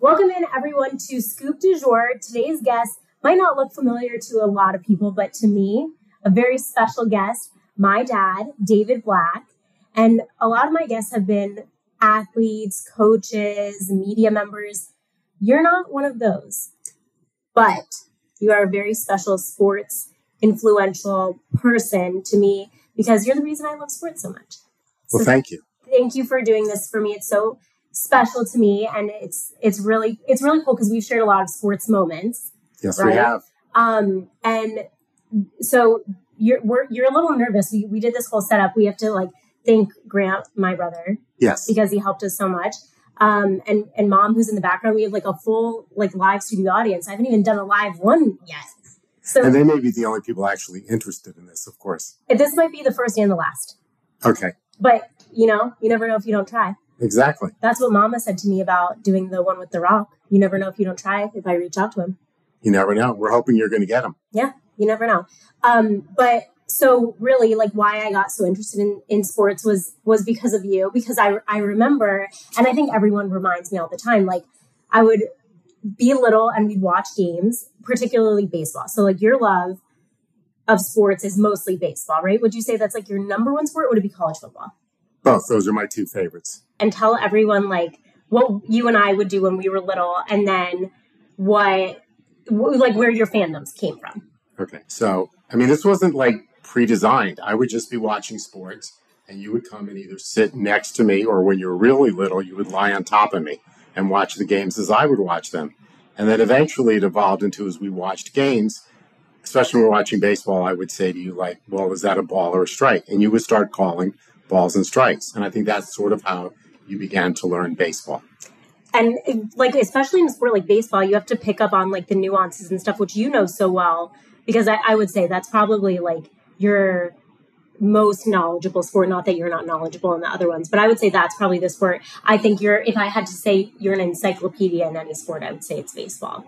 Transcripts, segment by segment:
Welcome in, everyone, to Scoop du Jour. Today's guest might not look familiar to a lot of people, but to me, a very special guest, my dad, David Black. And a lot of my guests have been athletes, coaches, media members. You're not one of those, but you are a very special sports influential person to me because you're the reason I love sports so much. Well, thank you. Thank you for doing this for me. It's so special to me and it's it's really it's really cool because we've shared a lot of sports moments Yes, Right. we have. um and so you're we're, you're a little nervous we, we did this whole setup we have to like thank grant my brother Yes. because he helped us so much um and and mom who's in the background we have like a full like live studio audience i haven't even done a live one yet so And they may be the only people actually interested in this, of course. this might be the first and the last Okay. but you know you never know if you don't try Exactly. that's what mama said to me about doing the one with the rock you never know if you don't try if i reach out to him You never know. We're hoping you're going to get him. yeah you never know um but so really like why i got so interested in in sports was was because of you because i i remember and i think everyone reminds me all the time like i would be little and we'd watch games particularly baseball so like your love of sports is mostly baseball right would you say that's like your number one sport or would it be college football Both. Those are my two favorites. and tell everyone like what you and i would do when we were little and then what like where your fandoms came from Okay. So, I mean, this wasn't like pre designed. I would just be watching sports and you would come and either sit next to me or when you were really little, you would lie on top of me and watch the games as I would watch them. And then eventually it evolved into as we watched games, especially when we're watching baseball, I would say to you, like, well, is that a ball or a strike? And you would start calling balls and strikes. And I think that's sort of how you began to learn baseball. and like especially in a sport like baseball you have to pick up on like the nuances and stuff which you know so well because I, I would say that's probably like your most knowledgeable sport not that you're not knowledgeable in the other ones but i would say that's probably the sport i think you're if i had to say you're an encyclopedia in any sport i would say it's baseball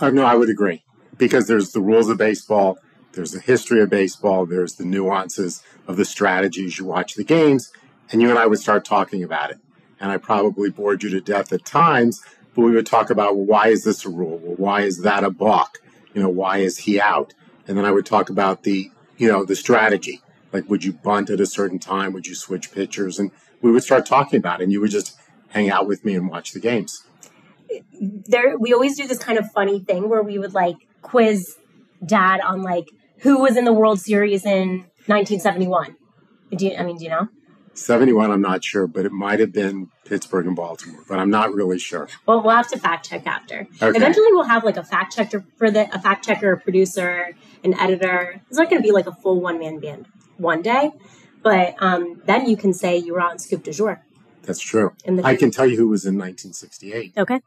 Uh, no, I would agree because there's the rules of baseball, there's the history of baseball, there's the nuances of the strategies. You watch the games, and you and I would start talking about it. And I probably bored you to death at times, but we would talk about well, why is this a rule? Well, why is that a balk? You know, why is he out? And then I would talk about the, you know, the strategy. Like, would you bunt at a certain time? Would you switch pitchers? And we would start talking about it, and you would just hang out with me and watch the games. there we always do this kind of funny thing where we would like quiz dad on like who was in the world series in 1971 do you i mean do you know 71, I'm not sure, but it might have been Pittsburgh and Baltimore, but I'm not really sure. Well, we'll have to fact check after. Okay. Eventually, we'll have like a fact checker for the a fact checker, a producer, an editor. It's not going to be like a full one man band one day, but um, then you can say you were on Scoop du Jour. That's true. I can tell you who was in 1968. Okay.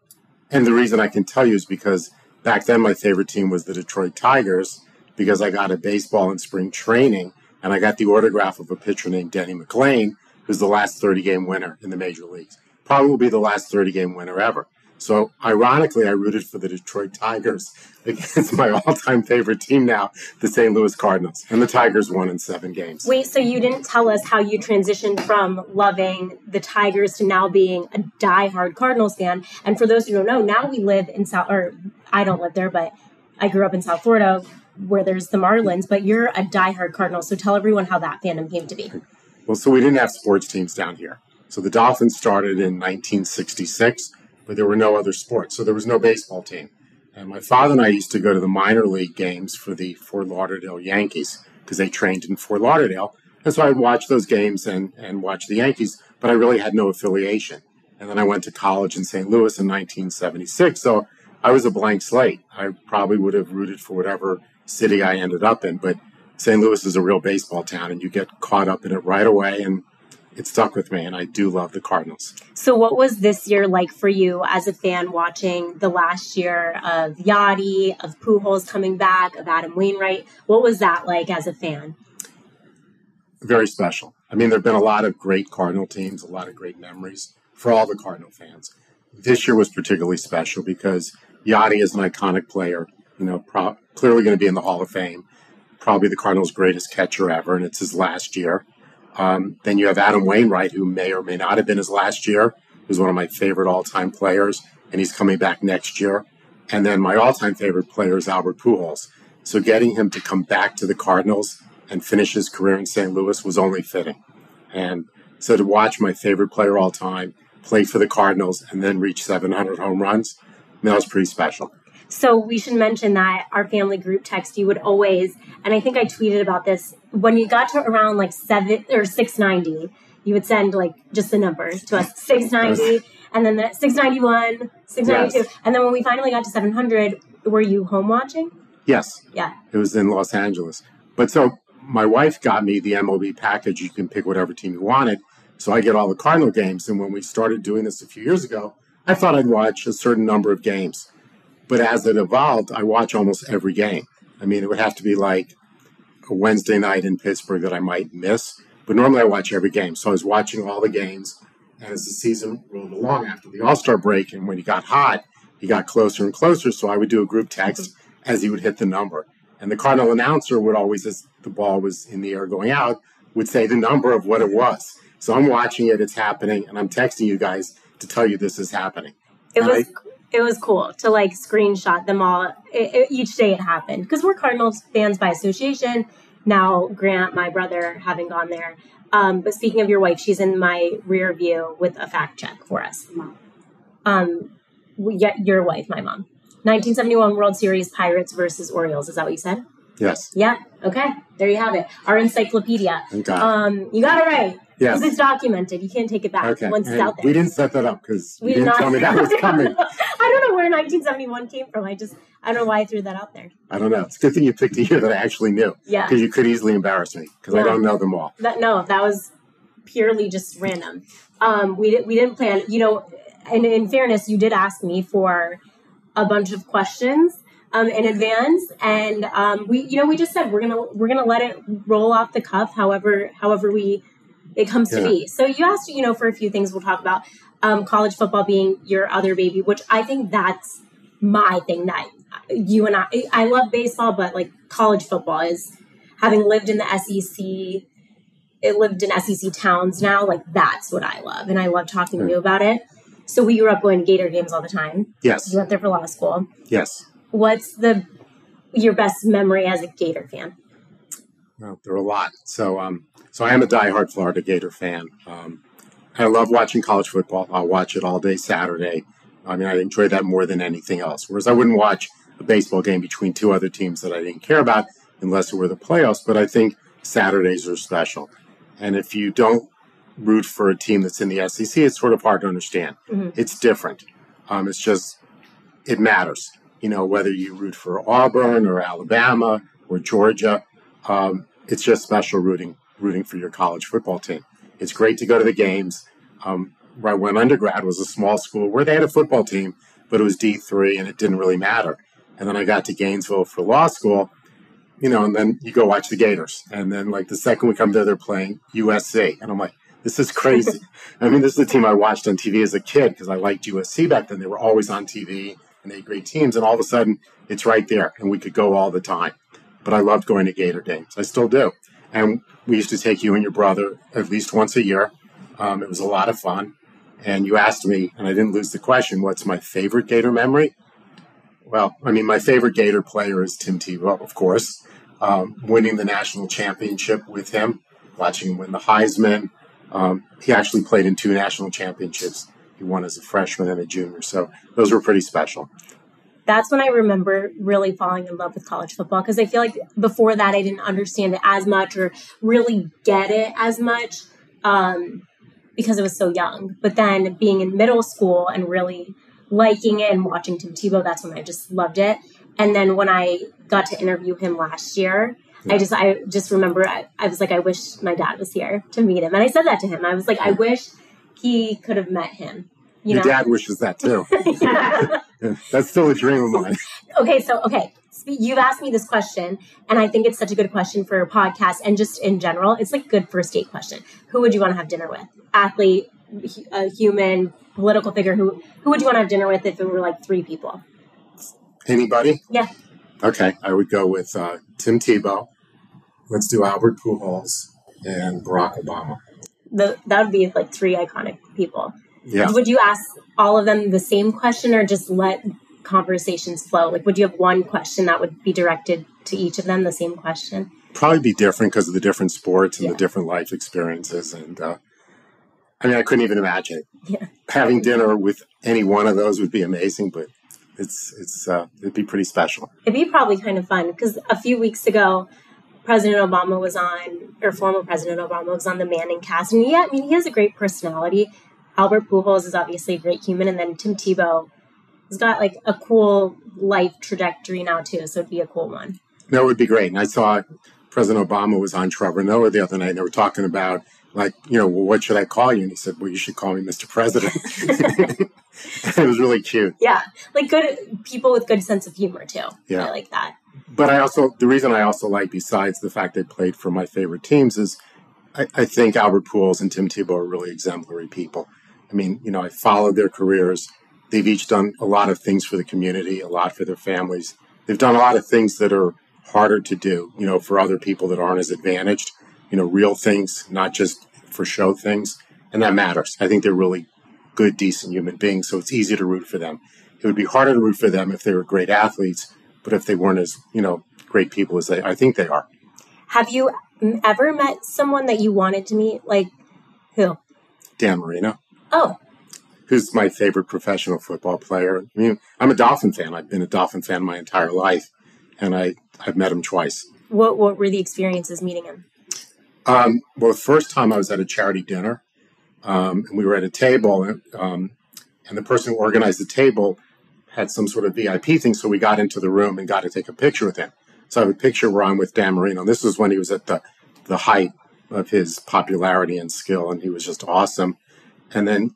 And the reason I can tell you is because back then my favorite team was the Detroit Tigers because I got a baseball in spring training and I got the autograph of a pitcher named Denny McLain, who's the last 30 game winner in the major leagues. Probably will be the last 30 game winner ever. So ironically, I rooted for the Detroit Tigers against my all-time favorite team now, the St. Louis Cardinals, and the Tigers won in seven games. Wait, so you didn't tell us how you transitioned from loving the Tigers to now being a diehard Cardinals fan. And for those who don't know, now we live in South, or I don't live there, but I grew up in South Florida where there's the Marlins, but you're a diehard Cardinal. So tell everyone how that fandom came to be. Well, so we didn't have sports teams down here. So the Dolphins started in 1966, but there were no other sports. So there was no baseball team. And my father and I used to go to the minor league games for the Fort Lauderdale Yankees because they trained in Fort Lauderdale. And so I'd watch those games and, and watch the Yankees, but I really had no affiliation. And then I went to college in St. Louis in 1976. So I was a blank slate. I probably would have rooted for whatever city I ended up in, but St. Louis is a real baseball town and you get caught up in it right away. And it stuck with me. And I do love the Cardinals. So, what was this year like for you as a fan watching the last year of Yadi, of Pujols coming back, of Adam Wainwright? What was that like as a fan? Very special. I mean, there have been a lot of great Cardinal teams, a lot of great memories for all the Cardinal fans. This year was particularly special because Yadi is an iconic player. you know, pro- clearly going to be in the Hall of Fame. Probably the Cardinals' greatest catcher ever, and it's his last year. Um, then you have Adam Wainwright, who may or may not have been his last year. Who's one of my favorite all-time players, and he's coming back next year. And then my all-time favorite player is Albert Pujols. So getting him to come back to the Cardinals and finish his career in St. Louis was only fitting. And so to watch my favorite player all time play for the Cardinals and then reach 700 home runs, that was pretty special. So we should mention that our family group text you would always, and I think I tweeted about this when you got to around like seven or six ninety, you would send like just the numbers to us six ninety, and then the six ninety one, six ninety two, Yes. and then when we finally got to seven hundred, were you home watching? Yes, Yeah. it was in Los Angeles. But so my wife got me the MLB package. You can pick whatever team you wanted. So I get all the Cardinal games. And when we started doing this a few years ago, I thought I'd watch a certain number of games. But as it evolved, I watch almost every game. I mean, it would have to be like a Wednesday night in Pittsburgh that I might miss. But normally I watch every game. So I was watching all the games. And as the season rolled along after the All Star break, and when he got hot, he got closer and closer. So I would do a group text as he would hit the number. And the Cardinal announcer would always, as the ball was in the air going out, would say the number of what it was. So I'm watching it, it's happening, and I'm texting you guys to tell you this is happening. It And was I- it was cool to like screenshot them all it, it- each day it happened because we're Cardinals fans by association. Now Grant, my brother, having gone there. Um, but speaking of your wife, she's in my rear view with a fact check for us. Um, yeah, your wife, my mom. 1971 World Series Pirates versus Orioles. Is that what you said? Yes. Yeah. Okay. There you have it. Our encyclopedia. God. Um, you got it right. Yes. Because it's documented. You can't take it back Okay. once it's out there. we didn't set that up because We you did didn't not- tell me that was coming. I don't know where 1971 came from. I just I don't know why I threw that out there. I don't know. It's a good thing you picked a year that I actually knew Yeah. because you could easily embarrass me because I don't know them all. That no, that was purely just random. Um, we did, we didn't plan. You know, and in fairness, you did ask me for a bunch of questions um, in advance, and um, we you know we just said we're gonna we're gonna let it roll off the cuff, however however we it comes to be. So you asked you know for a few things we'll talk about um, college football being your other baby, which I think that's my thing that you and I I love baseball, but like college football is having lived in the SEC it lived in SEC towns now, like that's what I love. And I love talking to you about it. So we grew up going to Gator games all the time. Yes. You went there for law school. Yes. What's the your best memory as a Gator fan? Well, there are a lot. So, um, so I am a diehard Florida Gator fan. Um, I love watching college football. I'll watch it all day Saturday. I mean, I enjoy that more than anything else. Whereas I wouldn't watch a baseball game between two other teams that I didn't care about unless it were the playoffs. But I think Saturdays are special. And if you don't root for a team that's in the SEC, it's sort of hard to understand. Mhm. It's different. Um, it's just, it matters. You know, whether you root for Auburn or Alabama or Georgia, um, it's just special rooting rooting for your college football team. It's great to go to the games. Um, where I went undergrad was a small school where they had a football team, but it was D three and it didn't really matter. And then I got to Gainesville for law school, you know, and then you go watch the Gators, and then like the second we come there, they're playing USC, and I'm like, this is crazy. I mean, this is the team I watched on TV as a kid because I liked USC back then. They were always on TV and great teams, and all of a sudden it's right there, and we could go all the time. But I loved going to Gator games. I still do. And we used to take you and your brother at least once a year. Um, it was a lot of fun. And you asked me, and I didn't lose the question, what's my favorite Gator memory? Well, I mean, my favorite Gator player is Tim Tebow, of course. Um, winning the national championship with him, watching him win the Heisman. Um, he actually played in two national championships. He won as a freshman and a junior. So those were pretty special. That's when I remember really falling in love with college football because I feel like before that I didn't understand it as much or really get it as much um, because I was so young. But then being in middle school and really liking it and watching Tim Tebow, that's when I just loved it. And then when I got to interview him last year, I just I just remember I, I was like I wish my dad was here to meet him, and I said that to him. I was like I wish he could have met him. You Your know? dad wishes that too. That's still a dream of mine. okay, so okay, you've asked me this question, and I think it's such a good question for a podcast and just in general. It's like good first date question. Who would you want to have dinner with? Athlete, a human, political figure. Who who would you want to have dinner with if it were like three people? Anybody? Yeah. Okay, I would go with uh, Tim Tebow. Let's do Albert Pujols and Barack Obama. The, that would be like three iconic people. Yeah. Would you ask all of them the same question or just let conversations flow? Like, would you have one question that would be directed to each of them, the same question? Probably be different because of the different sports and Yeah. the different life experiences. And uh, I mean, I couldn't even imagine. Yeah. Having dinner with any one of those would be amazing, but it's it's uh, it'd be pretty special. It'd be probably kind of fun because a few weeks ago, President Obama was on, or former President Obama was on the Manning cast. And yeah, I mean, he has a great personality. Albert Pujols is obviously a great human. And then Tim Tebow has got like a cool life trajectory now, too. So it'd be a cool one. No, it would be great. And I saw President Obama was on Trevor Noah the other night. And they were talking about like, you know, well, what should I call you? And he said, well, you should call me Mr. President. it was really cute. Yeah. Like good people with good sense of humor, too. Yeah. I like that. But I also, the reason I also like, besides the fact they played for my favorite teams, is I, I think Albert Pujols and Tim Tebow are really exemplary people. I mean, you know, I followed their careers. They've each done a lot of things for the community, a lot for their families. They've done a lot of things that are harder to do, you know, for other people that aren't as advantaged, you know, real things, not just for show things. And that matters. I think they're really good, decent human beings. So it's easy to root for them. It would be harder to root for them if they were great athletes, but if they weren't as, you know, great people as they, I think they are. Have you ever met someone that you wanted to meet? Like who? Dan Marino, Oh, who's my favorite professional football player. I mean, I'm a Dolphin fan. I've been a Dolphin fan my entire life, and I, I've met him twice. what, what were the experiences meeting him? Um, well, the first time I was at a charity dinner, um, and we were at a table, and, um, and the person who organized the table had some sort of VIP thing, so we got into the room and got to take a picture with him. So I have a picture where I'm with Dan Marino. And This was when he was at the the height of his popularity and skill, and he was just awesome. And then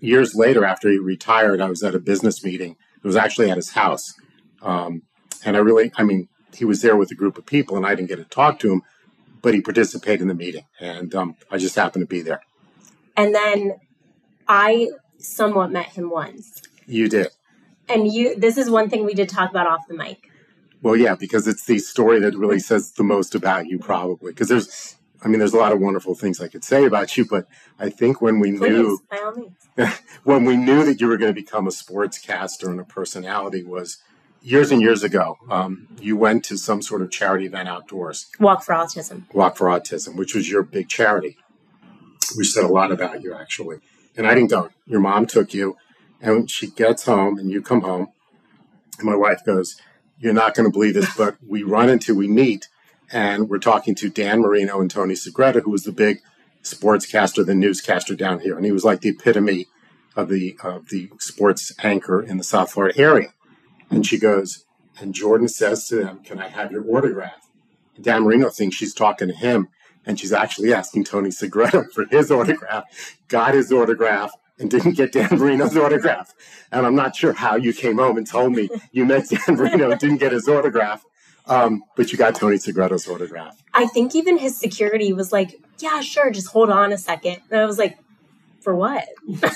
years later, after he retired, I was at a business meeting. It was actually at his house, um, and I really, I mean, he was there with a group of people, and I didn't get to talk to him, but he participated in the meeting, and um, I just happened to be there. And then I somewhat met him once. You did. And you this is one thing we did talk about off the mic. Well, yeah, because it's the story that really says the most about you, probably. Because there's, I mean, there's a lot of wonderful things I could say about you, but I think when we Please, knew, by all means. when we knew that you were going to become a sportscaster and a personality was years and years ago. Um, you went to some sort of charity event outdoors, Walk for autism. Walk for Autism, which was your big charity. We said a lot about you, actually. And I didn't go. Your mom took you, and she gets home, and you come home, and my wife goes, You're not going to believe this, but we run into, we meet, and we're talking to Dan Marino and Tony Segreto, who was the big sportscaster, the newscaster down here. And he was like the epitome of the, of the sports anchor in the South Florida area. And she goes, and Jourdan says to them, Can I have your autograph? And Dan Marino thinks she's talking to him, and she's actually asking Tony Segreto for his autograph, got his autograph, and didn't get Dan Marino's autograph. And I'm not sure how you came home and told me you met Dan Marino and didn't get his autograph, um, but you got Tony Segreto's autograph. I think even his security was like, Yeah, sure, just hold on a second. And I was like, For what?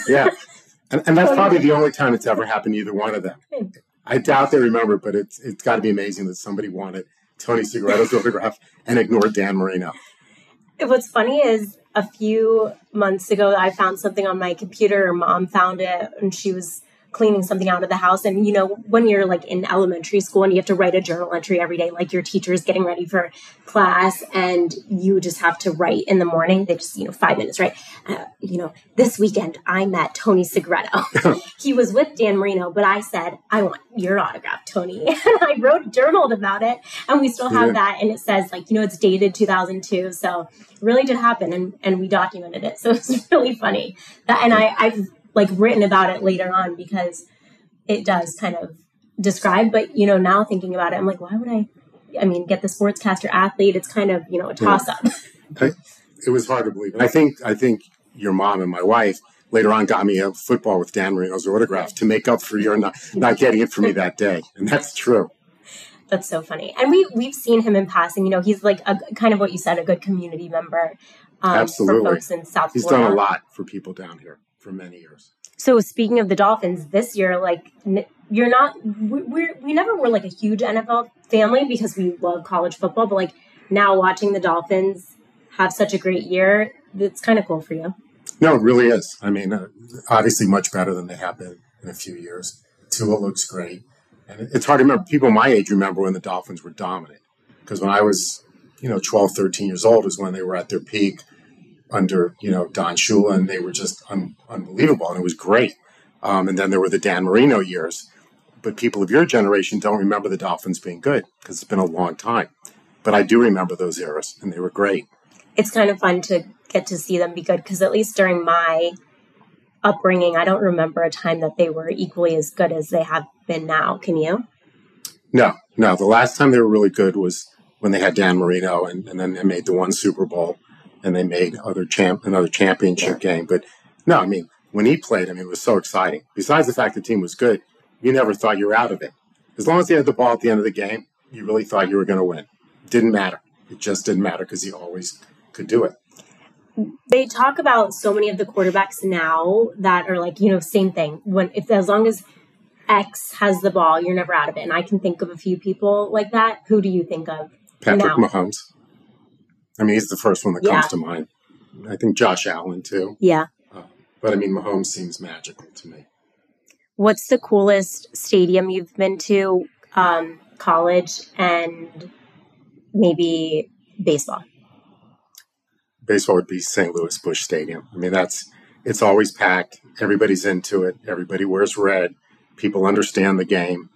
Yeah. And, and that's probably the only time it's ever happened to either one of them. I doubt they remember, but it's it's got to be amazing that somebody wanted Tony Segreto's autograph and ignored Dan Marino. What's funny is a few months ago, I found something on my computer. Mom found it, and she was cleaning something out of the house. And you know, when you're like in elementary school and you have to write a journal entry every day, like your teacher's getting ready for class, and you just have to write in the morning. They just, you know, five minutes, right? Uh, you know, this weekend I met Tony Segreto. he was with Dan Marino, but I said, I want your autograph, Tony. and I wrote, journaled about it, and we still have Yeah. that. And it says, like, you know, it's dated 2002. So really did happen, and, and we documented it. So it's really funny. That, and I, I've like written about it later on because it does kind of describe. But, you know, now thinking about it, I'm like, why would I? I mean, get the sportscaster athlete. It's kind of, you know, a toss up. It was hard to believe. And I think I think your mom and my wife later on got me a football with Dan Marino's autograph to make up for your not, not getting it for me that day. And that's true. That's so funny. And we we've seen him in passing. You know, he's like a kind of what you said, a good community member. Um, Absolutely. For folks in South He's Florida. done a lot for people down here for many years. So speaking of the Dolphins, this year, like you're not we we're, we never were like a huge NFL family because we love college football, but like now watching the Dolphins have such a great year, it's kind of cool for you. No, it really is. I mean, uh, obviously much better than they have been in a few years. Tua looks great. And it's hard to remember. People my age remember when the Dolphins were dominant. Because when I was, you know, 12, 13 years old is when they were at their peak under, you know, Don Shula, and they were just un- unbelievable. And it was great. Um, and then there were the Dan Marino years. But people of your generation don't remember the Dolphins being good because it's been a long time. But I do remember those eras, and they were great. It's kind of fun to get to see them be good because at least during my upbringing, I don't remember a time that they were equally as good as they have been now. Can you? No, no. The last time they were really good was when they had Dan Marino, and, and then they made the one Super Bowl, and they made other champ another championship game. But no, I mean when he played, I mean it was so exciting. Besides the fact the team was good, you never thought you were out of it. As long as he had the ball at the end of the game, you really thought you were going to win. Didn't matter. It just didn't matter because he always could do it they talk about so many of the quarterbacks now that are like, you know, same thing. When if as long as X has the ball, you're never out of it. And I can think of a few people like that. Who do you think of? Patrick now? Mahomes. I mean, he's the first one that comes to mind. I think Josh Allen too. Yeah. Uh, but I mean, Mahomes seems magical to me. What's the coolest stadium you've been to? Um, college and maybe baseball baseball would be St. Louis Busch Stadium. I mean, that's it's always packed. Everybody's into it. Everybody wears red. People understand the game.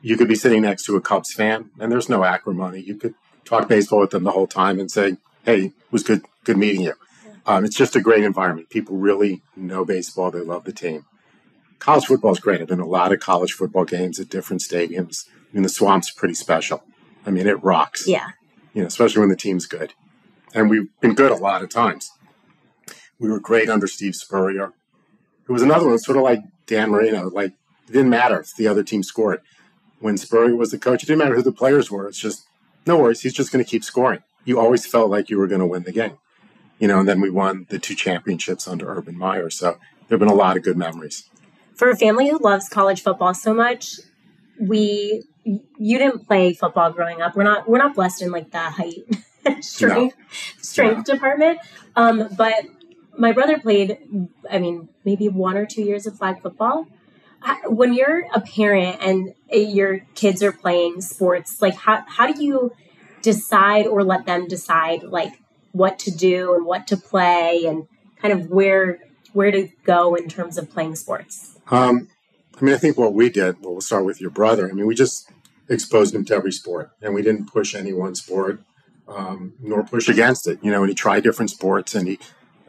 You could be sitting next to a Cubs fan, and there's no acrimony. You could talk baseball with them the whole time and say, "Hey, it was good, good meeting you." Um, it's just a great environment. People really know baseball. They love the team. College football is great. I've been to a lot of college football games at different stadiums. I mean, the Swamp's pretty special. I mean, it rocks. Yeah. You know, especially when the team's good and we've been good a lot of times. We were great under Steve Spurrier. It was another one, sort of like Dan Marino. Like it didn't matter if the other team scored. When Spurrier was the coach, it didn't matter who the players were. It's just no worries. He's just going to keep scoring. You always felt like you were going to win the game, you know. And then we won the two championships under Urban Meyer. So there've been a lot of good memories. For a family who loves college football so much, we you didn't play football growing up. We're not we're not blessed in like the height strength no. strength no. department. Um, but my brother played, I mean, maybe one or two years of flag football. When you're a parent and your kids are playing sports, like how how do you decide or let them decide like what to do and what to play and kind of where where to go in terms of playing sports? Um, I mean, I think what we did. Well, we'll start with your brother. I mean, we just exposed him to every sport, and we didn't push any one sport um, nor push against it. You know, and he tried different sports and he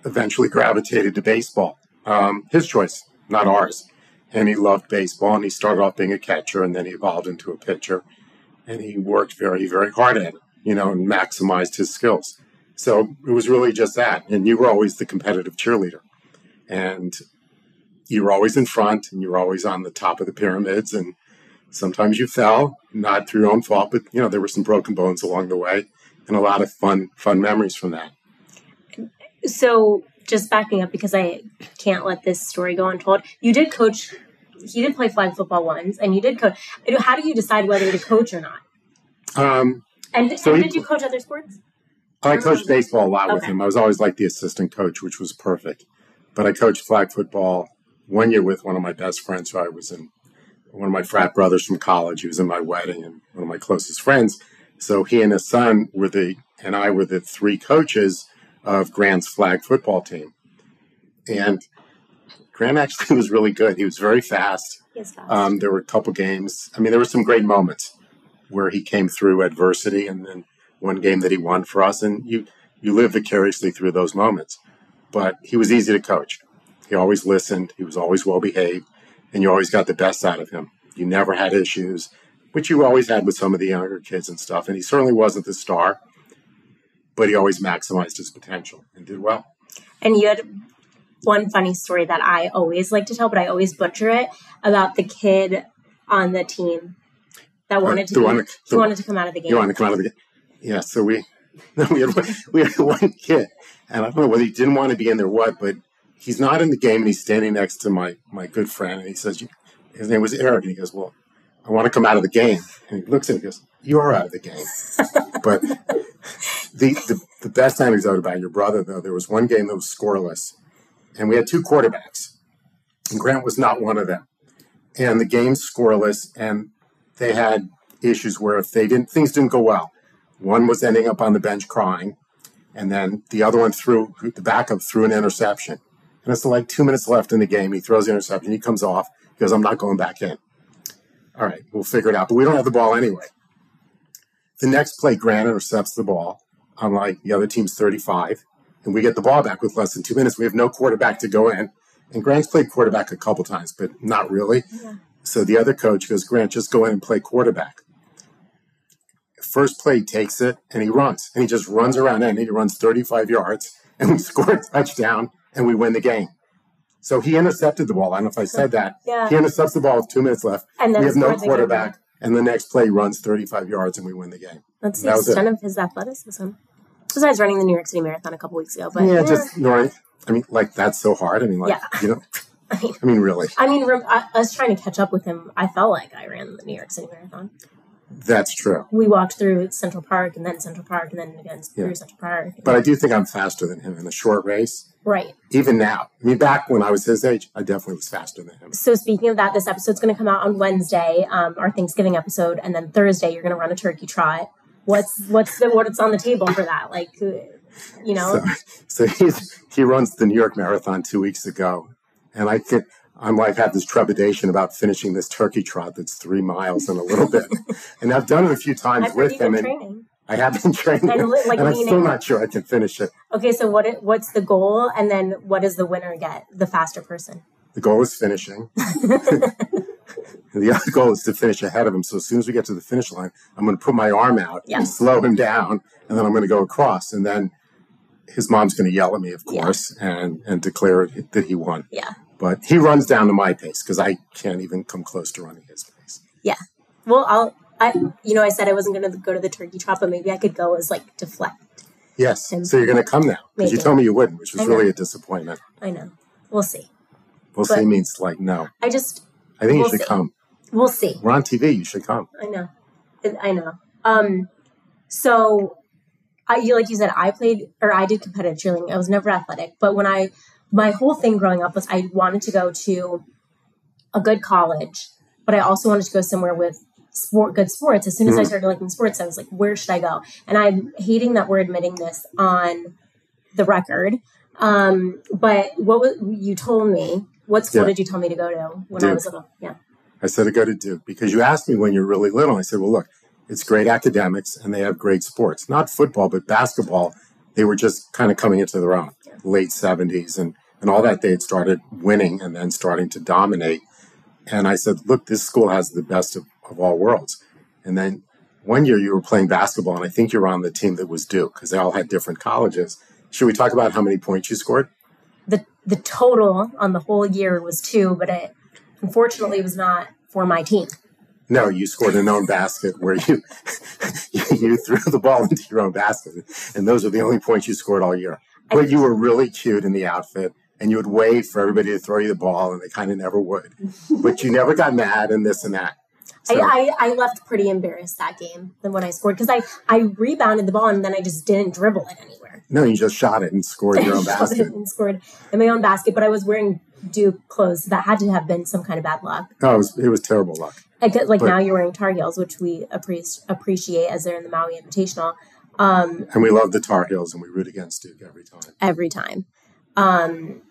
eventually gravitated to baseball. Um, his choice, not ours. And he loved baseball and he started off being a catcher and then he evolved into a pitcher. And he worked very, very hard at it, you know, and maximized his skills. So it was really just that. And you were always the competitive cheerleader. And you were always in front and you were always on the top of the pyramids. And sometimes you fell, not through your own fault, but, you know, there were some broken bones along the way and a lot of fun fun memories from that. So just backing up because I can't let this story go untold. You did coach. You did play flag football once, and you did coach. How do you decide whether to coach or not? Um, and, so and he, did you coach other sports? I coached baseball a lot okay. with him. I was always like the assistant coach, which was perfect. But I coached flag football one year with one of my best friends who I was in, one of my frat brothers from college. He was in my wedding and one of my closest friends. So he and his son were the, and I were the three coaches of Grant's flag football team. And Grant actually was really good. He was very fast. fast. Um, there were a couple games. I mean, there were some great moments where he came through adversity, and then one game that he won for us. And you you live vicariously through those moments. But he was easy to coach. He always listened. He was always well behaved, and you always got the best out of him. You never had issues which you always had with some of the younger kids and stuff. And he certainly wasn't the star, but he always maximized his potential and did well. And you had one funny story that I always like to tell, but I always butcher it about the kid on the team that wanted to, one, the, wanted to come out of the game. You wanted to come out of the game. Yeah. So we we had we had one kid, and I don't know whether he didn't want to be in there, what, but he's not in the game, and he's standing next to my my good friend, and he says, his name was Eric, and he goes, "Well, I want to come out of the game." And he looks at me and goes, "You are out of the game." but the, the the best anecdote about your brother, though, there was one game that was scoreless, and we had two quarterbacks, and Grant was not one of them. And the game's scoreless, and they had issues where if they didn't things didn't go well, one was ending up on the bench crying, and then the other one threw the backup threw an interception. And it's like two minutes left in the game. He throws the interception. He comes off. He goes, I'm not going back in. All right, we'll figure it out. But we don't have the ball anyway. The next play, Grant intercepts the ball on like the other team's 35, and we get the ball back with less than two minutes. We have no quarterback to go in. And Grant's played quarterback a couple times, but not really. Yeah. So the other coach goes, Grant, just go in and play quarterback. First play takes it and he runs. And he just runs around and he runs 35 yards and we score a touchdown and we win the game. So he intercepted the ball. I don't know if I said that. Yeah. He intercepts the ball with two minutes left. And then we have no quarterback. And the next play runs 35 yards and we win the game. That's the extent of his athleticism. Besides running the New York City Marathon a couple weeks ago, but yeah, just Nori. I mean, like that's so hard. I mean, like yeah. you know, I mean, I mean, really. I mean, I, was trying to catch up with him. I felt like I ran the New York City Marathon. That's true. We walked through Central Park and then Central Park and then again yeah. through Central Park. But I do think I'm faster than him in the short race. Right. Even now. I mean, back when I was his age, I definitely was faster than him. So, speaking of that, this episode's going to come out on Wednesday, um, our Thanksgiving episode, and then Thursday you're going to run a turkey trot. What's what's the what's on the table for that? Like, you know. So, so he's he runs the New York Marathon two weeks ago, and I think I'm like had this trepidation about finishing this turkey trot that's three miles in a little bit, and I've done it a few times I've with him. And I have been training, and, like, and I'm still not sure I can finish it. Okay, so what what's the goal, and then what does the winner get? The faster person. The goal is finishing. the other goal is to finish ahead of him. So as soon as we get to the finish line, I'm going to put my arm out and slow him down, and then I'm going to go across, and then his mom's going to yell at me, of course, yeah. and and declare that he won. Yeah. But he runs down to my pace because I can't even come close to running his pace. Yeah. Well, I'll. I you know I said I wasn't going to go to the turkey trot, but maybe I could go as like deflect. Yes. And so you're going to come now because you told me you wouldn't, which was really a disappointment. I know. We'll see. We'll but see means like no. I just. I think we'll you should see. come. We'll see. We're on TV. You should come. I know. I know. Um. So I, you like you said, I played or I did competitive cheerleading. I was never athletic, but when I, my whole thing growing up was I wanted to go to a good college, but I also wanted to go somewhere with sport, good sports. As soon as mm-hmm. I started liking sports, I was like, where should I go? And I'm hating that we're admitting this on the record. Um, but what was, you told me, what school yeah. did you tell me to go to when Duke. I was little? Yeah. I said to go to Duke because you asked me when you're really little. I said, well, look, it's great academics and they have great sports. Not football, but basketball. They were just kind of coming into their own, late 70s and, and all that. They had started winning and then starting to dominate. And I said, look, this school has the best of, of all worlds. And then one year you were playing basketball, and I think you were on the team that was Duke because they all had different colleges. Should we talk about how many points you scored? The total on the whole year was two, but it unfortunately was not for my team. No, you scored an own basket where you you threw the ball into your own basket, and those are the only points you scored all year. But you were really cute in the outfit, and you would wait for everybody to throw you the ball, and they kind of never would. But you never got mad and this and that. So. I, I, I, left pretty embarrassed that game than when I scored because I, I rebounded the ball and then I just didn't dribble it anywhere. No, you just shot it and scored your own basket. and scored in my own basket, but I was wearing Duke clothes. So that had to have been some kind of bad luck. Oh, it was, it was terrible luck. like but, now you're wearing Tar Heels, which we appreciate, appreciate as they're in the Maui Invitational. Um, and we love the Tar Heels and we root against Duke every time. Every time. Um,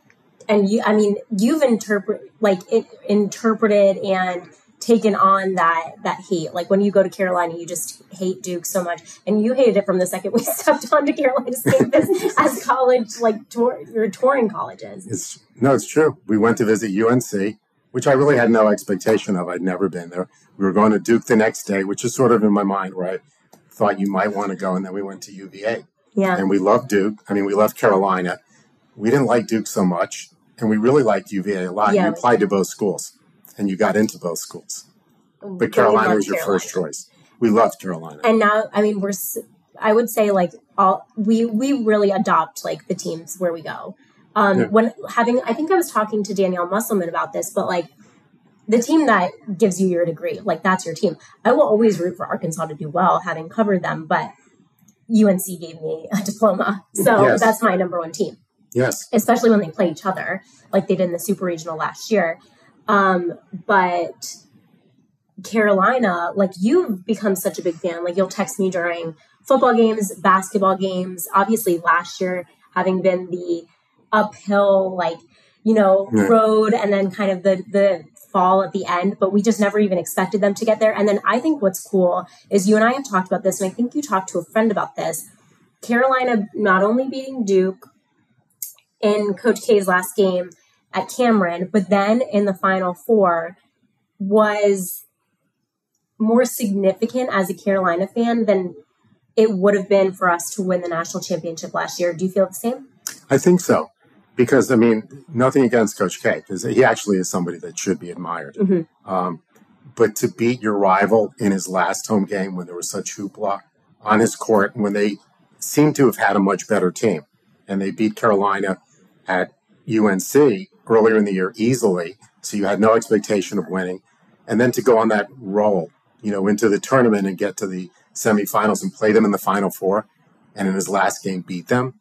and you, I mean, you've interpret like it, interpreted and taken on that that hate. Like when you go to Carolina, you just hate Duke so much, and you hated it from the second we stepped onto Carolina's campus as college, like tour, you're touring colleges. It's no, it's true. We went to visit UNC, which I really had no expectation of. I'd never been there. We were going to Duke the next day, which is sort of in my mind where I thought you might want to go, and then we went to UVA. Yeah, and we loved Duke. I mean, we loved Carolina. We didn't like Duke so much, and we really liked UVA a lot. Yeah, we applied to both schools and you got into both schools. But Carolina was your Carolina. first choice. We loved Carolina. And now, I mean, we're, I would say like all, we, we really adopt like the teams where we go. Um, yeah. when having, I think I was talking to Danielle Musselman about this, but like the team that gives you your degree, like that's your team. I will always root for Arkansas to do well, having covered them, but UNC gave me a diploma. So Yes. that's my number one team, Yes. especially when they play each other, like they did in the Super Regional last year. Um, but Carolina, like you've become such a big fan. Like you'll text me during football games, basketball games. Obviously, last year having been the uphill, like you know, Yeah. road, and then kind of the the fall at the end. But we just never even expected them to get there. And then I think what's cool is you and I have talked about this, and I think you talked to a friend about this. Carolina not only beating Duke in Coach K's last game at Cameron, but then in the Final Four was more significant as a Carolina fan than it would have been for us to win the national championship last year. Do you feel the same? I think so. Because, I mean, nothing against Coach K, because he actually is somebody that should be admired. Mhm. Um, but to beat your rival in his last home game when there was such hoopla on his court, when they seemed to have had a much better team, and they beat Carolina at UNC earlier in the year easily, so you had no expectation of winning, and then to go on that roll, you know, into the tournament and get to the semifinals and play them in the Final Four, and in his last game beat them.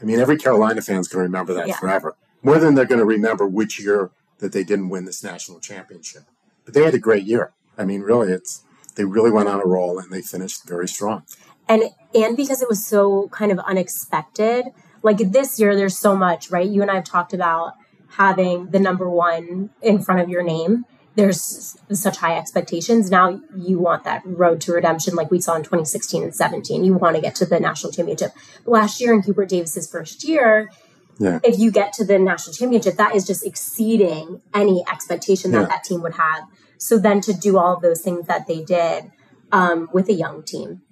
I mean, every Carolina fan's going to remember that Yeah. forever. More than they're going to remember which year that they didn't win this national championship. But they had a great year. I mean, really, it's they really went on a roll and they finished very strong. and and because it was so kind of unexpected like this year there's so much right you and i have talked about having the number one in front of your name there's such high expectations now you want that road to redemption like we saw in 2016 and 17 you want to get to the national championship last year in Hubert Davis's first year Yeah. if you get to the national championship that is just exceeding any expectation that Yeah. that team would have so then to do all of those things that they did um, with a young team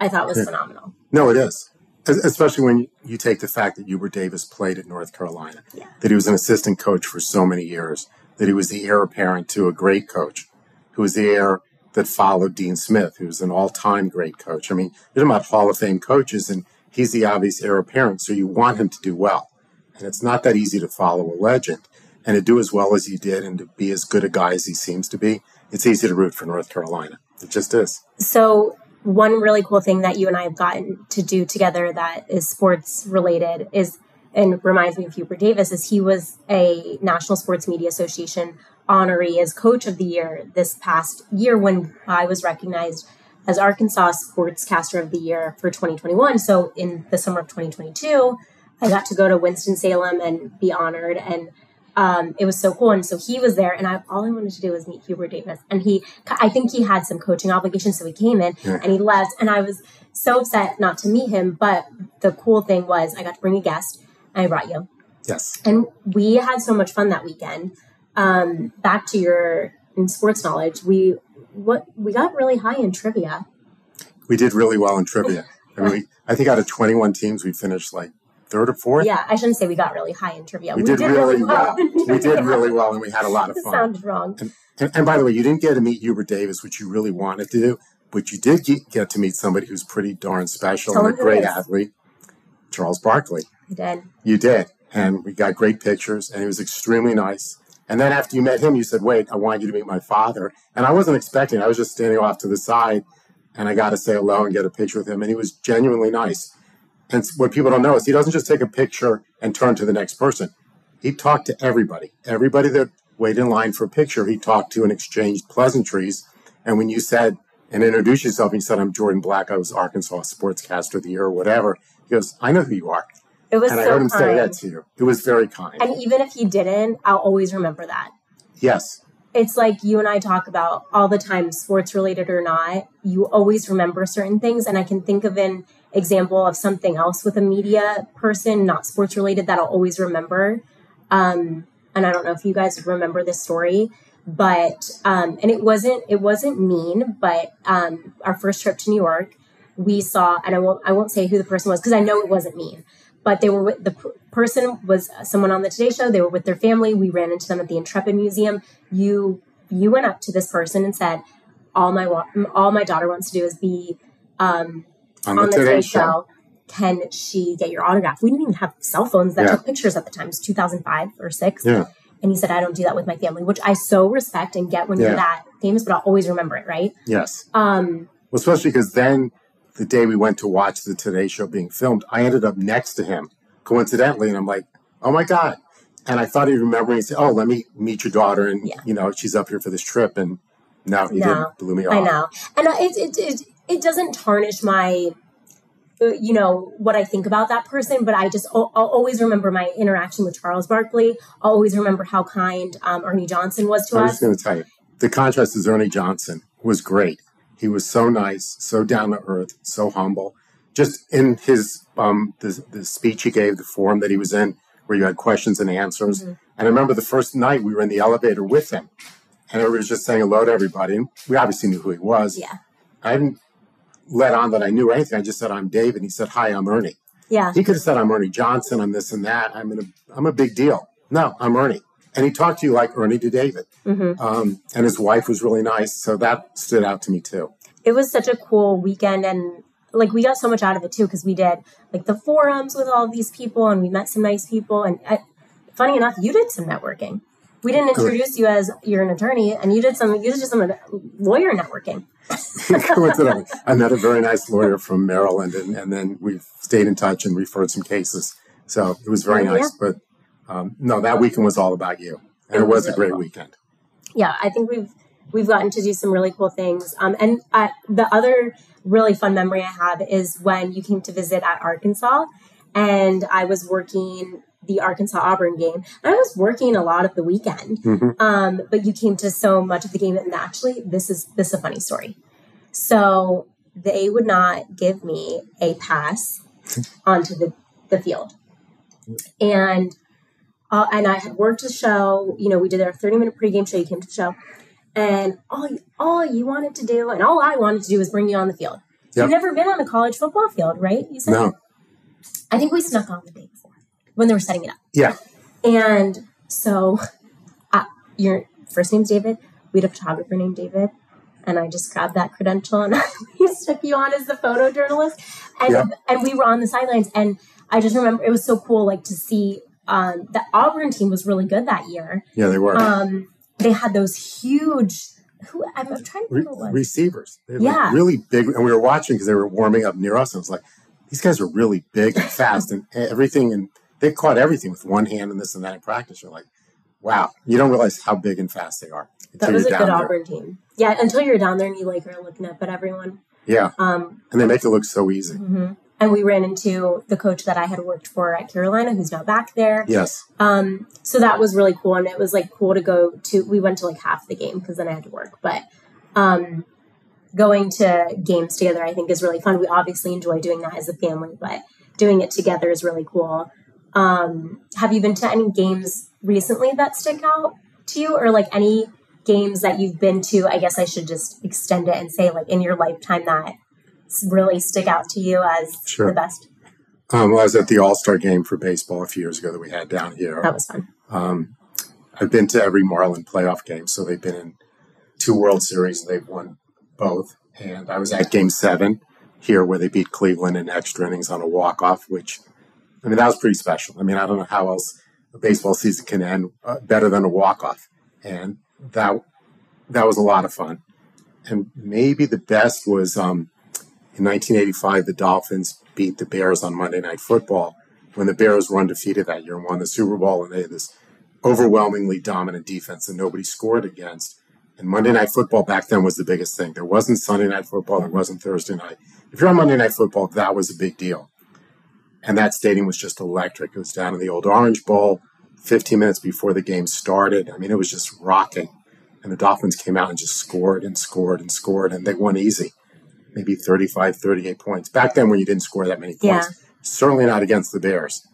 I thought was Yeah. phenomenal. No, it is. Es- Especially when you take the fact that Hubert Davis played at North Carolina, Yeah. that he was an assistant coach for so many years, that he was the heir apparent to a great coach, who was the heir that followed Dean Smith, who was an all-time great coach. I mean, you're talking about Hall of Fame coaches, and he's the obvious heir apparent, so you want him to do well. And it's not that easy to follow a legend and to do as well as he did and to be as good a guy as he seems to be. It's easy to root for North Carolina. It just is. So, one really cool thing that you and I have gotten to do together that is sports related is, and reminds me of Hubert Davis, is he was a National Sports Media Association honoree as Coach of the Year this past year when I was recognized as Arkansas Sportscaster of the Year for 2021. So, in the summer of 2022, I got to go to Winston-Salem and be honored and um, it was so cool. And so he was there, and I, all I wanted to do was meet Hubert Davis. And he, I think he had some coaching obligations, so he came in Yeah. and he left. And I was so upset not to meet him. But the cool thing was, I got to bring a guest. And I brought you, Yes. and we had so much fun that weekend. Um, back to your in sports knowledge, we what we got really high in trivia. We did really well in trivia. I mean, we, I think out of 21 teams, we finished like third or fourth. Yeah, I shouldn't say we got really high in trivia. We, did, really well. we did really well, and we had a lot of fun. sounded wrong. And, and by the way, you didn't get to meet Hubert Davis, which you really wanted to do, but you did get, get to meet somebody who's pretty darn special Tell and a it great athlete, Charles Barkley. I did. You did. And we got great pictures, and he was extremely nice. And then after you met him, you said, Wait, I want you to meet my father. And I wasn't expecting, it. I was just standing off to the side, and I got to say hello and get a picture with him. And he was genuinely nice. And what people don't know is he doesn't just take a picture and turn to the next person. He talked to everybody. Everybody that waited in line for a picture, he talked to and exchanged pleasantries. And when you said and introduced yourself, and you said, I'm Jourdan Black, I was Arkansas Sportscaster of the Year or whatever, he goes, I know who you are. It was And I heard him say that to you. It was very kind. And even if he didn't, I'll always remember that. yes. It's like you and I talk about all the time, sports related or not, you always remember certain things. And I can think of an example of something else with a media person, not sports related, that I'll always remember. Um, and I don't know if you guys remember this story, but um, and it wasn't it wasn't mean, but um, our first trip to New York, we saw, and I won't I won't say who the person was because I know it wasn't mean, but they were with the person was someone on the Today Show. They were with their family. We ran into them at the Intrepid Museum. You you went up to this person and said, "All my wa- all my daughter wants to do is be um, On on the Today Show. Show. Can she get your autograph?" We didn't even have cell phones that Yeah. took pictures at the time. It was 2005 or six Yeah. And he said, I don't do that with my family, which I so respect and get when Yeah. you're that famous, but I'll always remember it, right? Yes. Um, Well, especially because then the day we went to watch the Today Show being filmed, I ended up next to him coincidentally, and I'm like, oh my god! And I thought he'd remember me and say, oh, let me meet your daughter, and Yeah. you know she's up here for this trip, and now he No. didn't. Blew me off. I know, and uh, it it it, it doesn't tarnish my, uh, you know, what I think about that person. But I just I'll, I'll always remember my interaction with Charles Barkley. I'll always remember how kind um, Ernie Johnson was to us. I was just going to tell you, the contrast is Ernie Johnson was great. He was so nice, so down to earth, so humble. Just in his um, the, the speech he gave, the forum that he was in, where you had questions and answers. Mm-hmm. And I remember the first night we were in the elevator with him, and everybody was just saying hello to everybody. And we obviously knew who he was. Yeah, I didn't let on that I knew anything. I just said I'm David. He said, "Hi, I'm Ernie." yeah, He could have said I'm Ernie Johnson. I'm this and that. I'm in a, I'm a big deal. No, I'm Ernie. And he talked to you like Ernie to David. Mm-hmm. Um, and his wife was really nice, so that stood out to me too. it was such a cool weekend and like we got so much out of it too because we did like the forums with all these people and we met some nice people and I, funny enough you did some networking we didn't introduce you as you're an attorney and you did some you did some lawyer networking Coincidentally, I met a very nice lawyer from Maryland, and, and then we've stayed in touch and referred some cases. So it was very nice. But um, no, that weekend was all about you, and it, was, a great weekend. yeah i think we've we've gotten to do some really cool things um, and uh, the other really fun memory i have is when you came to visit at arkansas and i was working the arkansas auburn game i was working a lot of the weekend Mhm. um, but you came to so much of the game and actually this is this is a funny story so they would not give me a pass onto the, the field and uh, and I had worked the show. You know, we did our thirty minute pregame show. You came to the show, and all all you wanted to do, and all I wanted to do, was bring you on the field. Yep. You've never been on a college football field, right? You said. No, I think we snuck on the before when they were setting it up, yeah, and so uh, your first name's David. We had a photographer named David. And I just grabbed that credential and we stuck you on as the photojournalist. And Yeah. and we were on the sidelines. And I just remember it was so cool like to see um, the Auburn team was really good that year. yeah, they were Um, they had those huge. Who I'm, I'm trying to Re- think what. receivers. Yeah. really big, and we were watching because they were warming up near us. And it was like, these guys are really big and fast, and everything, and they caught everything with one hand and this and that in practice. You're like, wow, you don't realize how big and fast they are. that was a good there. Auburn team. Yeah, until you're down there and you like are looking up at everyone. Yeah, Um, and they make it look so easy. mhm. And we ran into the coach that I had worked for at Carolina, who's now back there. Yes, Um, so that was really cool, and it was like cool to go to. We went to like half the game because then I had to work, but um, going to games together, I think, is really fun. We obviously enjoy doing that as a family, but doing it together is really cool. Um, have you been to any games recently that stick out to you, or like any games that you've been to? I guess I should just extend it and say like in your lifetime that really stick out to you as Sure. the best. um, well, I was at the All Star game for baseball a few years ago that we had down here. That was fun. Um, I've been to every Marlin playoff game, so they've been in two World Series and they've won both. And I was at Game Seven here, where they beat Cleveland in extra innings on a walk off, which I mean that was pretty special. I mean I don't know how else a baseball season can end uh, better than a walk off, and that that was a lot of fun. And maybe the best was um, in 1985, the Dolphins beat the Bears on Monday Night Football when the Bears were undefeated that year and won the Super Bowl, and they had this overwhelmingly dominant defense that nobody scored against. And Monday Night Football back then was the biggest thing. There wasn't Sunday Night Football, there wasn't Thursday night. If you're on Monday Night Football, that was a big deal. And that stadium was just electric. It was down in the old Orange Bowl 15 minutes before the game started. I mean, it was just rocking. And the Dolphins came out and just scored and scored and scored, and they won easy. Maybe 35, 38 points. Back then, when you didn't score that many points, Yeah. certainly not against the Bears.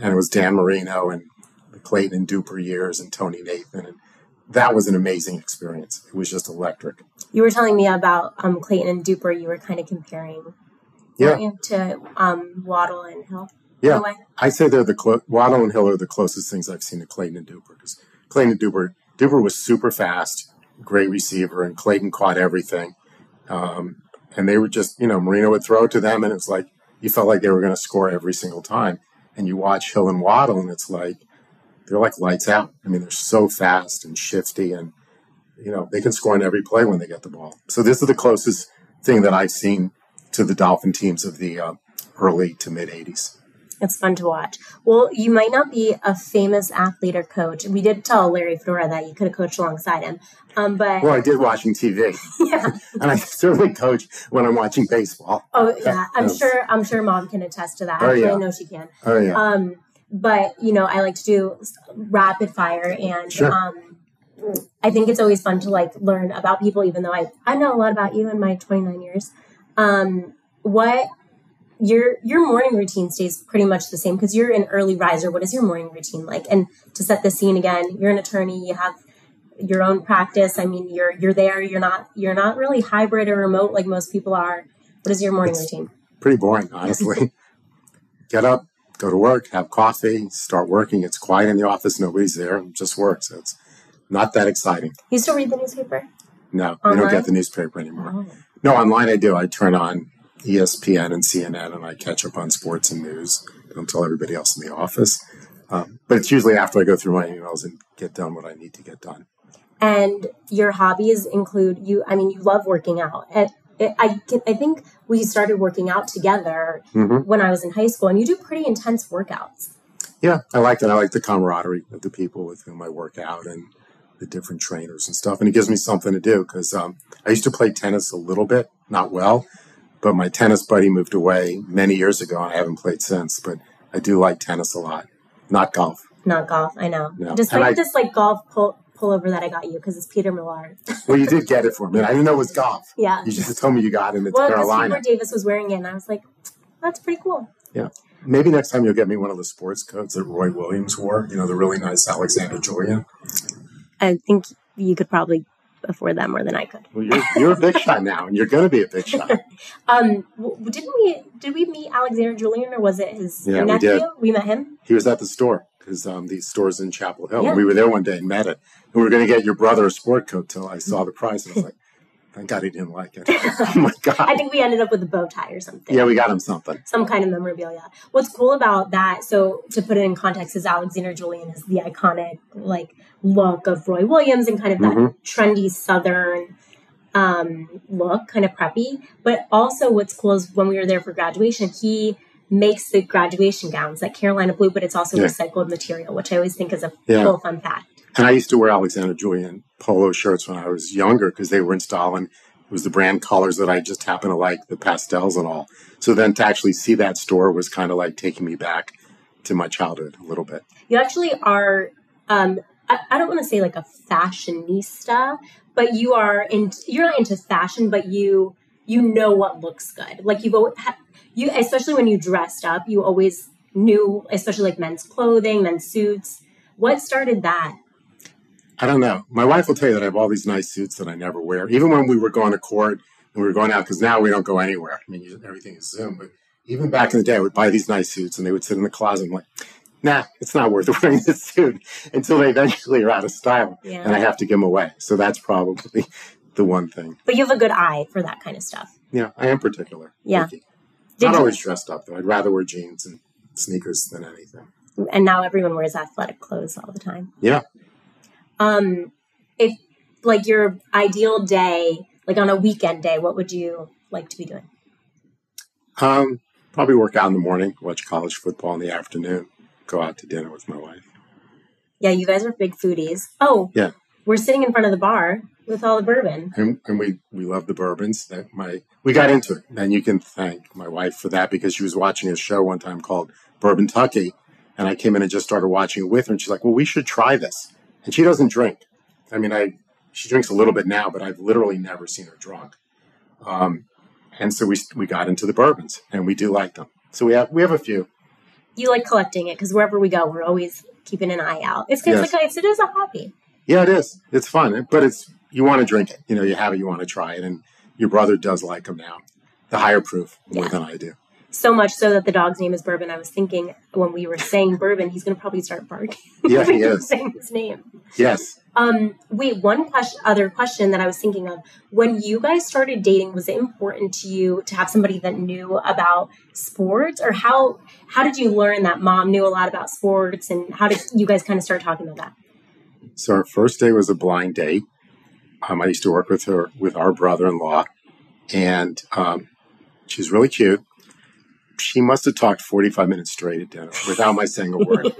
And it was Dan Marino and the Clayton and Duper years and Tony Nathan. And that was an amazing experience. It was just electric. You were telling me about um, Clayton and Duper. You were kind of comparing Yeah. to um, Waddle and Hill. Yeah. I say they're the clo- Waddle and Hill are the closest things I've seen to Clayton and Duper because Clayton and Duper, Duper was super fast, great receiver, and Clayton caught everything. Um, and they were just, you know, Marino would throw it to them, and it's like you felt like they were going to score every single time. And you watch Hill and Waddle, and it's like they're like lights out. I mean, they're so fast and shifty, and you know they can score on every play when they get the ball. So this is the closest thing that I've seen to the Dolphin teams of the uh, early to mid '80s. It's fun to watch. Well, you might not be a famous athlete or coach. We did tell Larry Fedora that you could have coached alongside him. Um, but well, I did watching TV, yeah. and I certainly coach when I'm watching baseball. Oh yeah, I'm sure. I'm sure mom can attest to that. Oh, Actually, yeah. I know she can. Oh yeah, Um, but you know, I like to do rapid fire, and Sure. um, I think it's always fun to like learn about people, even though I I know a lot about you in my 29 years. Um, what your your morning routine stays pretty much the same because you're an early riser. What is your morning routine like? And to set the scene again, you're an attorney. You have your own practice. I mean, you're you're there. You're not you're not really hybrid or remote like most people are. What is your morning It's- routine? pretty boring, honestly. Get up, go to work, have coffee, start working. It's quiet in the office, nobody's there, it just work. So it's not that exciting. You still read the newspaper? No, we don't get the newspaper anymore. Oh. No, online I do. I turn on ESPN and CNN and I catch up on sports and news. Don't tell everybody else in the office. Um, but it's usually after I go through my emails and get done what I need to get done. and your hobbies include you i mean you love working out and I, I think we started working out together hmm when i was in high school and you do pretty intense workouts Yeah, I like that. I like the camaraderie of the people with whom I work out and the different trainers and stuff. And it gives me something to do because um, I used to play tennis a little bit, not well, but my tennis buddy moved away many years ago and I haven't played since. But I do like tennis a lot, not golf. not golf i know No. despite And I- this like golf pull pullover that i got you because it's peter millar Well, you did get it for me. I didn't know it was golf. yeah You just told me you got it it's well Carolina. Hubert davis was wearing it and i was like that's pretty cool Yeah. Maybe next time you'll get me one of the sports coats that Roy Williams wore, you know, the really nice Alexander Julian. I think you could probably afford that more than i could Well, you're, you're a big shot now and you're going to be a big shot. um w- didn't we did we meet alexander julian or was it his Yeah, your we nephew did. we met him He was at the store because um, these stores in Chapel Hill. Yeah. We were there one day and met it. And we were going to get your brother a sport coat till I saw the price. And I was like, thank God he didn't like it. oh my God. i think we ended up with a bow tie or something Yeah, we got him something. some kind of memorabilia. What's cool about that, so to put it in context, is Alexander Julian is the iconic like look of Roy Williams and kind of that Mhm. trendy Southern um, look, kind of preppy. But also, what's cool is when we were there for graduation, he makes the graduation gowns like Carolina blue, but it's also Yeah. recycled material, which I always think is a Yeah. cool fun fact. And I used to wear Alexander Julian polo shirts when I was younger because they were in style and it was the brand colors that I just happened to like, the pastels and all. So then to actually see that store was kind of like taking me back to my childhood a little bit. You actually are. Um, I, I don't want to say like a fashionista, but you are in. You're not into fashion, but you you know what looks good. Like you've always, you, especially when you dressed up, you always knew, especially like men's clothing, men's suits. What started that? I don't know. My wife will tell you that I have all these nice suits that I never wear. Even when we were going to court and we were going out, because now we don't go anywhere. I mean, you- everything is Zoom. But even back in the day, I would buy these nice suits and they would sit in the closet. I'm like, nah, it's not worth wearing this suit until they eventually are out of style Yeah. and I have to give them away. So that's probably the one thing. But you have a good eye for that kind of stuff. Yeah, I am particular. Yeah. Did Not you- always dressed up, though. I'd rather wear jeans and sneakers than anything. and now everyone wears athletic clothes all the time. Yeah. Um, if like your ideal day, like on a weekend day, what would you like to be doing? Um, probably work out in the morning, watch college football in the afternoon, go out to dinner with my wife. Yeah, you guys are big foodies. Oh, Yeah. We're sitting in front of the bar with all the bourbon. and, and we we love the bourbons that my we got into it and you can thank my wife for that because she was watching a show one time called bourbon tucky and i came in and just started watching it with her and she's like well we should try this and she doesn't drink i mean i she drinks a little bit now but i've literally never seen her drunk um, and so we we got into the bourbons and we do like them so we have we have a few You like collecting it because wherever we go, we're always keeping an eye out. It's Yes. like it's, it is a hobby. yeah it is it's fun but it's you want to drink it you know you have it you want to try it and your brother does like them now the higher proof more Yeah. than i do So much so that the dog's name is Bourbon. I was thinking when we were saying Bourbon, he's going to probably start barking. Yeah, he when we were is. saying his name. Yes. Um, wait, one question, other question that I was thinking of. When you guys started dating, was it important to you to have somebody that knew about sports, or how how did you learn that mom knew a lot about sports, and how did you guys kind of start talking about that? So our first day was a blind date. Um, I used to work with her with our brother-in-law, and um, she's really cute. She must have talked 45 minutes straight at dinner without my saying a word.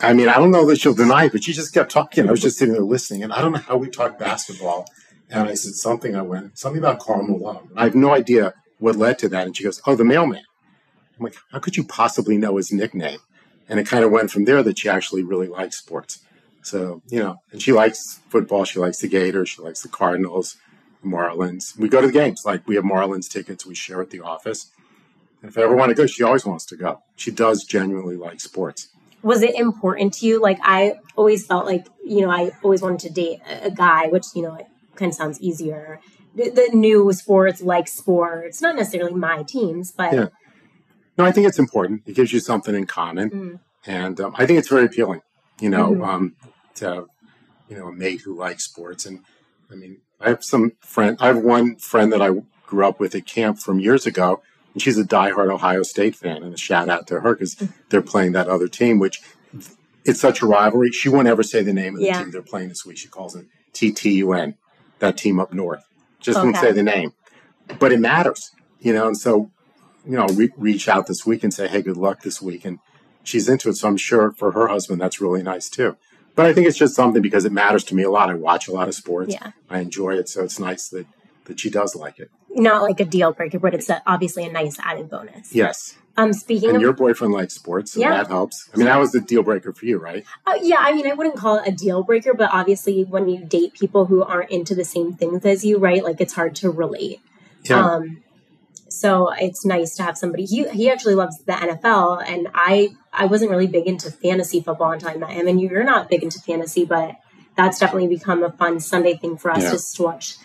I mean, I don't know that she'll deny it, but she just kept talking. I was just sitting there listening, and I don't know how we talked basketball. And I said something. I went something about Karl Malone. I have no idea what led to that. And she goes, "Oh, the mailman." I'm like, "How could you possibly know his nickname?" And it kind of went from there that she actually really likes sports. So you know, and she likes football. She likes the Gators. She likes the Cardinals, the Marlins. We go to the games. Like we have Marlins tickets. We share at the office. And if I ever want to go, she always wants to go. She does genuinely like sports. Was it important to you? Like I always felt like you know I always wanted to date a, guy, which you know it kind of sounds easier. The, the new sports, like sports, not necessarily my teams, but Yeah. No, I think it's important. It gives you something in common, Mm. and um, I think it's very appealing. You know, Mhm. um, to have, you know a mate who likes sports, and I mean, I have some friend. I have one friend that I grew up with at camp from years ago, and she's a diehard Ohio State fan. And a shout out to her because Mm. they're playing that other team, which it's such a rivalry. She won't ever say the name of the Yeah. team they're playing this week. She calls it TTUN, that team up north. Just won't say the name, but it matters, you know. And so you know, re- reach out this week and say, hey, good luck this week. And she's into it. So I'm sure for her husband, that's really nice too. But I think it's just something because it matters to me a lot. I watch a lot of sports. Yeah. I enjoy it. So it's nice that, that she does like it. Not like a deal breaker, but it's a, obviously a nice added bonus. Yes. Um, speaking And of your boyfriend likes sports. So Yeah. that helps. I mean, that was the deal breaker for you, right? Uh, yeah, I mean, I wouldn't call it a deal breaker, but obviously, when you date people who aren't into the same things as you, right? Like it's hard to relate. Yeah. Um, so it's nice to have somebody. He he actually loves the NFL, and I I wasn't really big into fantasy football until I met him. And you're not big into fantasy, but that's definitely become a fun Sunday thing for us Yeah. just to watch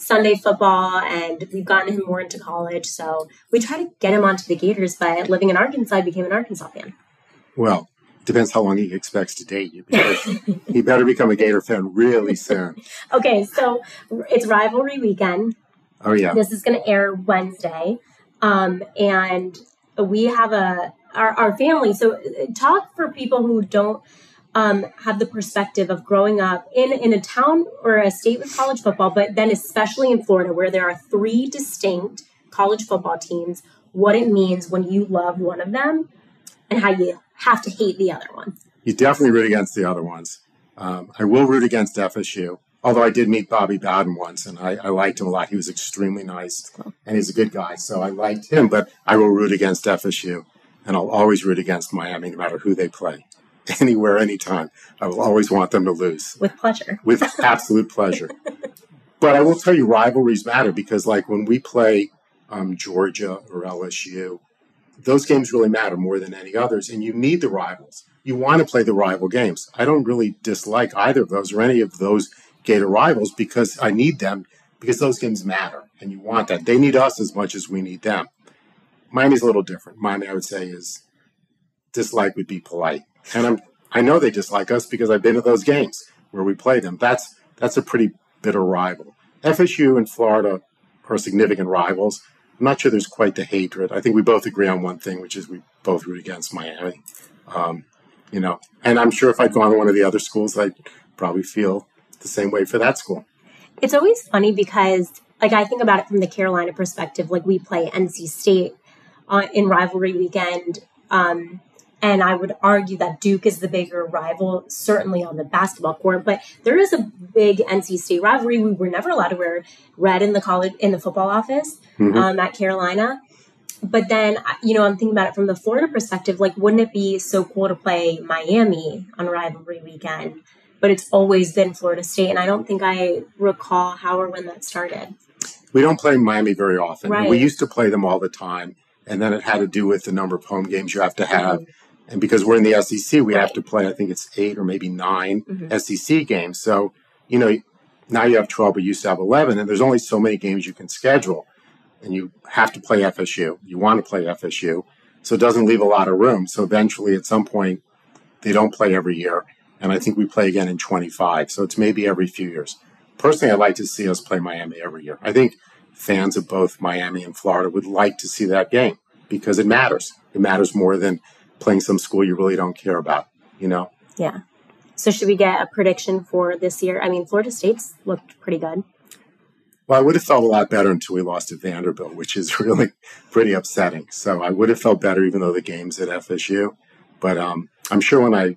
Sunday football. And we've gotten him more into college, so we try to get him onto the Gators. But living in Arkansas, I became an Arkansas fan. well, depends how long he expects to date you. Because he better become a Gator fan really soon. Okay, so it's rivalry weekend. Oh, yeah. This is going to air Wednesday, um, and we have a our, our family. So uh, talk for people who don't um, have the perspective of growing up in in a town or a state with college football, but then especially in Florida where there are three distinct college football teams. What it means when you love one of them, and how you have to hate the other one. You definitely root against the other ones. Um, I will root against FSU, although I did meet Bobby Bowden once, and I, I liked him a lot. He was extremely nice, and he's a good guy, so I liked him. But I will root against FSU, and I'll always root against Miami, no matter who they play, anywhere, anytime. I will always want them to lose With pleasure. with absolute pleasure. But I will tell you, rivalries matter because, like, when we play um, Georgia or LSU, those games really matter more than any others, and you need the rivals. You want to play the rival games. I don't really dislike either of those or any of those Gator rivals because I need them because those games matter, and you want that. They need us as much as we need them. Miami's a little different. Miami, I would say, is dislike would be polite, and I'm I know they dislike us because I've been to those games where we play them. That's that's a pretty bitter rival. FSU and Florida are significant rivals. I'm not sure there's quite the hatred. I think we both agree on one thing, which is we both root against Miami. Um, you know, and I'm sure if I'd gone to one of the other schools, I'd probably feel the same way for that school. It's always funny because, like, I think about it from the Carolina perspective. Like, we play NC State in rivalry weekend, um, and I would argue that Duke is the bigger rival, certainly on the basketball court. But there is a big NC State rivalry. We were never allowed to wear red in the college in the football office Mhm. um, at Carolina. But then, you know, I'm thinking about it from the Florida perspective. Like, wouldn't it be so cool to play Miami on rivalry weekend? But it's always been Florida State, and I don't think I recall how or when that started. We don't play Miami very often. Right. We used to play them all the time, and then it had to do with the number of home games you have to have. And because we're in the SEC, we have to play, I think it's eight or maybe 9 Mhm. SEC games. So, you know, now you have 12, but you used to have 11, and there's only so many games you can schedule. and you have to play FSU. You want to play FSU. So it doesn't leave a lot of room. So eventually, at some point, they don't play every year. And I think we play again in 25. So it's maybe every few years. Personally, I'd like to see us play Miami every year. I think fans of both Miami and Florida would like to see that game because it matters. It matters more than playing some school you really don't care about, you know? Yeah. So should we get a prediction for this year? I mean, Florida State's looked pretty good. Well, I would have felt a lot better until we lost to Vanderbilt, which is really pretty upsetting. So I would have felt better even though the game's at FSU. But um, I'm sure when I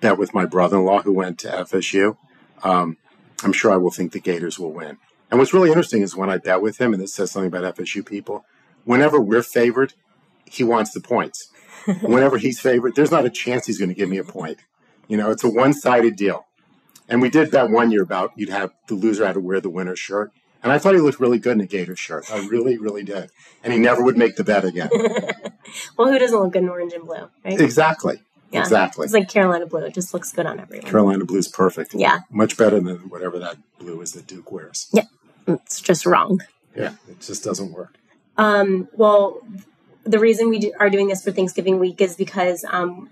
bet with my brother-in-law who went to FSU, um, I'm sure I will think the Gators will win. And what's really interesting is when I bet with him, and this says something about FSU people, whenever we're favored, he wants the points. Whenever he's favored, there's not a chance he's going to give me a point. You know, it's a one sided deal. And we did that one year about you'd have the loser had to wear the winner's shirt. And I thought he looked really good in a Gator shirt. I really, really did. And he never would make the bet again. well, who doesn't look good in orange and blue, right? Exactly. Yeah. Exactly. It's like Carolina blue. It just looks good on everyone. Carolina blue is perfect. Yeah. Much better than whatever that blue is that Duke wears. Yeah. It's just wrong. Yeah. It just doesn't work. Um, well, the reason we do, are doing this for Thanksgiving week is because um,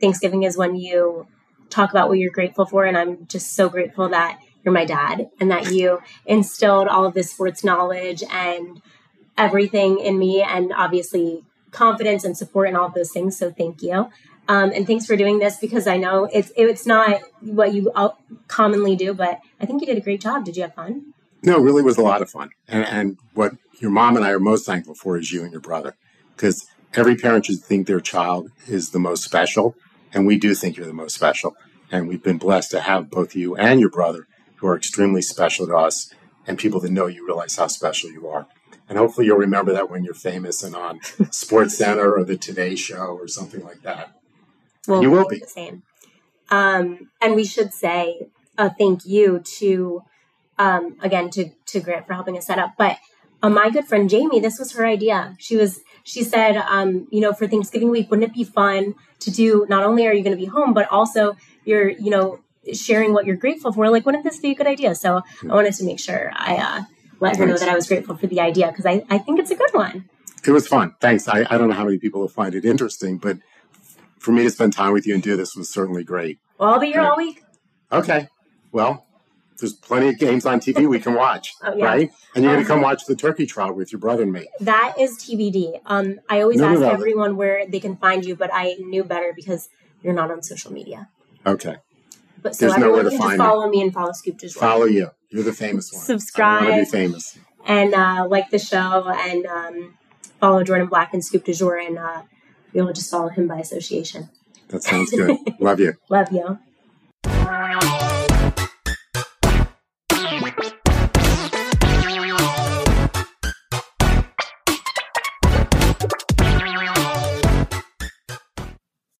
Thanksgiving is when you talk about what you're grateful for. And I'm just so grateful that you're my dad and that you instilled all of this sports knowledge and everything in me and obviously confidence and support and all of those things. So thank you. Um, and thanks for doing this because I know it's it's not what you commonly do, but I think you did a great job. Did you have fun? No, it really was a lot of fun. And, and what your mom and I are most thankful for is you and your brother because every parent should think their child is the most special and we do think you're the most special. And we've been blessed to have both you and your brother, who are extremely special to us, and people that know you realize how special you are. And hopefully you'll remember that when you're famous and on SportsCenter or the Today Show or something like that. Well, you will be the same. Um, and we should say a thank you to um, again to to Grant for helping us set up. But uh, my good friend Jamie, this was her idea. She was she said, um, you know, for Thanksgiving week, wouldn't it be fun to do? Not only are you going to be home, but also you're, you know, sharing what you're grateful for. Like, wouldn't this be a good idea? So I wanted to make sure I uh, let her know that I was grateful for the idea because I, I think it's a good one. It was fun. Thanks. I, I don't know how many people will find it interesting, but for me to spend time with you and do this was certainly great. Well, I'll be here all week. Okay. Well, there's plenty of games on TV we can watch, oh, yeah. right? And you're um, going to come watch the turkey trot with your brother and me. That is TBD. Um, I always no, ask no, no. everyone where they can find you, but I knew better because you're not on social media. Okay. But so There's everyone can just follow me. me. and follow Scoop as well. Follow you. You're the famous one. Subscribe. I want to be famous. And uh, like the show and um, follow Jourdan Black and Scoop du Jour and uh, you'll just follow him by association. That sounds good. Love you. Love you.